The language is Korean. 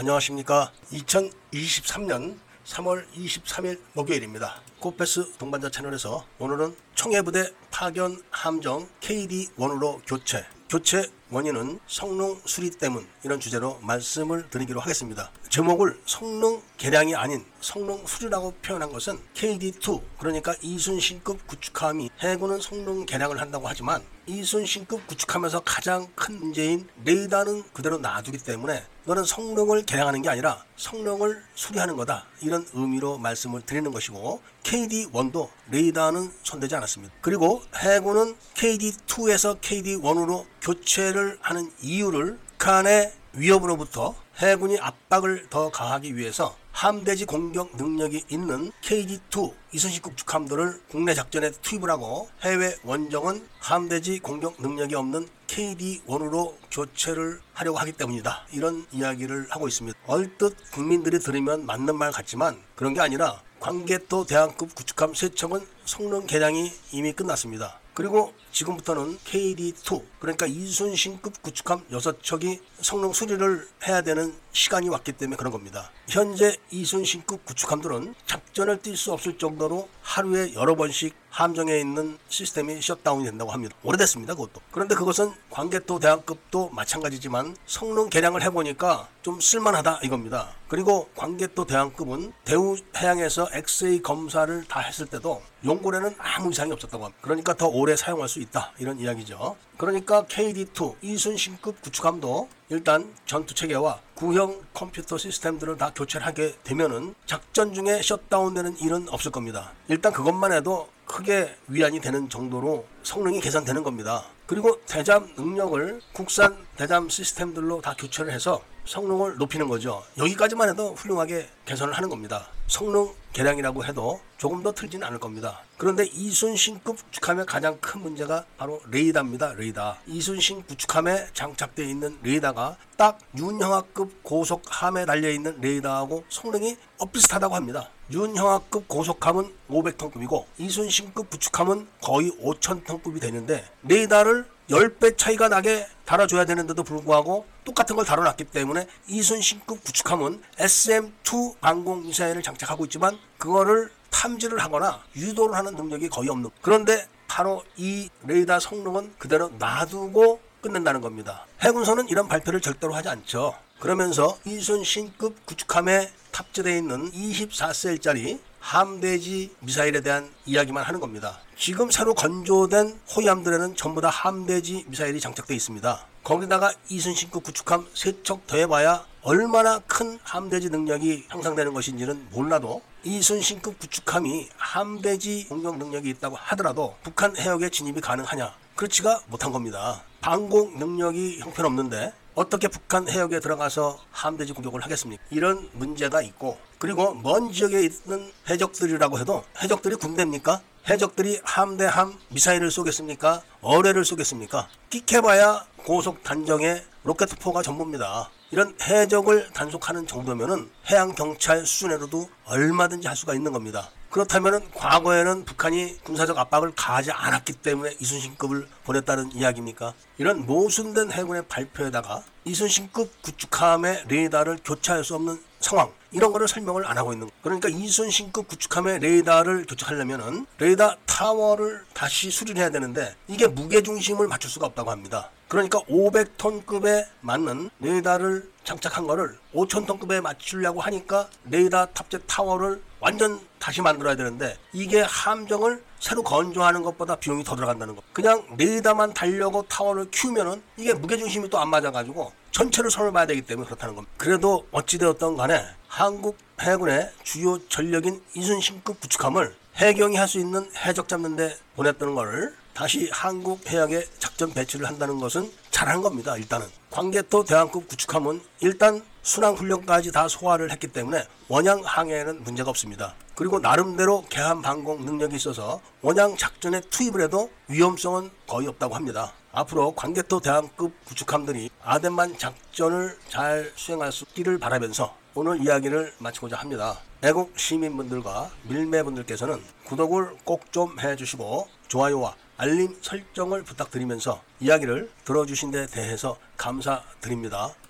안녕하십니까. 2023년 3월 23일 목요일입니다. 코페스 동반자 채널에서 오늘은 청해부대 파견 함정 KD1으로 교체, 교체 원인은 성능 수리 때문 이런 주제로 말씀을 드리기로 하겠습니다. 제목을 성능 개량이 아닌 성능 수리라고 표현한 것은 KD2 그러니까 이순신급 구축함이 해군은 성능 개량을 한다고 하지만 이순신급 구축하면서 가장 큰 문제인 레이더는 그대로 놔두기 때문에 너는 성능을 개량하는 게 아니라 성능을 수리하는 거다 이런 의미로 말씀을 드리는 것이고 KD1도 레이더는 손대지 않았습니다. 그리고 해군은 KD2에서 KD1으로 교체를 하는 이유를 북한의 위협으로부터 해군이 압박을 더 가하기 위해서 함대지 공격 능력이 있는 KD2 이순신급 축함들을 국내 작전에 투입을 하고 해외 원정은 함대지 공격 능력이 없는 KD1으로 교체를 하려고 하기 때문이다. 이런 이야기를 하고 있습니다. 얼뜻 국민들이 들으면 맞는 말 같지만 그런 게 아니라 광개토 대항급 구축함 세척은 성능 개량이 이미 끝났습니다. 그리고 지금부터는 KD2 그러니까 이순신급 구축함 6척이 성능 수리를 해야 되는 시간이 왔기 때문에 그런 겁니다. 현재 이순신급 구축함들은 작전을 뛸 수 없을 정도로 하루에 여러 번씩 함정에 있는 시스템이 shutdown이 된다고 합니다. 오래됐습니다. 그것도. 그런데 그것은 광개토 대왕급도 마찬가지지만 성능 개량을 해보니까 좀 쓸만하다 이겁니다. 그리고 광개토 대왕급은 대우 해양에서 엑스레이 검사를 다 했을 때도 용골에는 아무 이상이 없었다고 합니다. 그러니까 더 오래 사용할 수 있다 이런 이야기죠. 그러니까 KD2 이순신급 구축함도 일단 전투 체계와 구형 컴퓨터 시스템들을 다 교체를 하게 되면은 작전 중에 shutdown되는 일은 없을 겁니다. 일단 그것만 해도 크게 위안이 되는 정도로 성능이 개선되는 겁니다. 그리고 대잠 능력을 국산 대잠 시스템들로 다 교체를 해서 성능을 높이는 거죠. 여기까지만 해도 훌륭하게 개선을 하는 겁니다. 성능 개량이라고 해도 조금 더 틀지는 않을 겁니다. 그런데 이순신급 구축함의 가장 큰 문제가 바로 레이더입니다. 레이더. 이순신 구축함에 장착되어 있는 레이더가 딱 윤형화급 고속함에 달려있는 레이더하고 성능이 엇비슷하다고 합니다. 윤형화급 고속함은 500톤급이고 이순신급 구축함은 거의 5,000톤급이 되는데 레이더를 10배 차이가 나게 달아줘야 되는데도 불구하고 똑같은 걸 다뤄놨기 때문에 이순신급 구축함은 SM-2 항공 미사일을 장착하고 있지만 그거를 탐지를 하거나 유도를 하는 능력이 거의 없는 그런데 바로 이 레이더 성능은 그대로 놔두고 끝낸다는 겁니다. 해군선은 이런 발표를 절대로 하지 않죠. 그러면서 이순신급 구축함에 탑재되어 있는 24셀짜리 함대지 미사일에 대한 이야기만 하는 겁니다. 지금 새로 건조된 호위함들에는 전부 다 함대지 미사일이 장착되어 있습니다. 거기다가 이순신급 구축함 세척 더해봐야 얼마나 큰 함대지 능력이 향상되는 것인지는 몰라도 이순신급 구축함이 함대지 공격 능력이 있다고 하더라도 북한 해역에 진입이 가능하냐? 그렇지가 못한 겁니다. 방공 능력이 형편없는데 어떻게 북한 해역에 들어가서 함대지 공격을 하겠습니까? 이런 문제가 있고 그리고 먼 지역에 있는 해적들이라고 해도 해적들이 군대입니까? 해적들이 함대함 미사일을 쏘겠습니까? 어뢰를 쏘겠습니까? 끽해봐야 고속 단정의 로켓포가 전부입니다. 이런 해적을 단속하는 정도면은 해양 경찰 수준으로도 얼마든지 할 수가 있는 겁니다. 그렇다면은 과거에는 북한이 군사적 압박을 가하지 않았기 때문에 이순신급을 보냈다는 이야기입니까? 이런 모순된 해군의 발표에다가 이순신급 구축함의 레이더를 교체할 수 없는 상황 이런 거를 설명을 안 하고 있는 그러니까 이순신급 구축함의 레이더를 교체하려면은 레이더 타워를 다시 수리를 해야 되는데 이게 무게 중심을 맞출 수가 없다고 합니다. 그러니까 500톤급에 맞는 레이더를 장착한 거를 5,000톤급에 맞추려고 하니까 레이더 탑재 타워를 완전 다시 만들어야 되는데 이게 함정을 새로 건조하는 것보다 비용이 더 들어간다는 거. 그냥 레이더만 달려고 타워를 키우면은 이게 무게중심이 또 안 맞아가지고 전체를 손을 봐야 되기 때문에 그렇다는 겁니다. 그래도 어찌되었던 간에 한국 해군의 주요 전력인 이순신급 구축함을 해경이 할 수 있는 해적 잡는 데 보냈다는 거를 다시 한국 해역에 작전 배치를 한다는 것은 잘한 겁니다. 일단은 광개토 대항급 구축함은 일단 순항 훈련까지 다 소화를 했기 때문에 원양 항해에는 문제가 없습니다. 그리고 나름대로 개함 방공 능력이 있어서 원양 작전에 투입을 해도 위험성은 거의 없다고 합니다. 앞으로 광개토 대항급 구축함들이 아덴만 작전을 잘 수행할 수 있기를 바라면서 오늘 이야기를 마치고자 합니다. 애국 시민분들과 밀매분들께서는 구독을 꼭 좀 해주시고 좋아요와 알림 설정을 부탁드리면서 이야기를 들어주신 데 대해서 감사드립니다.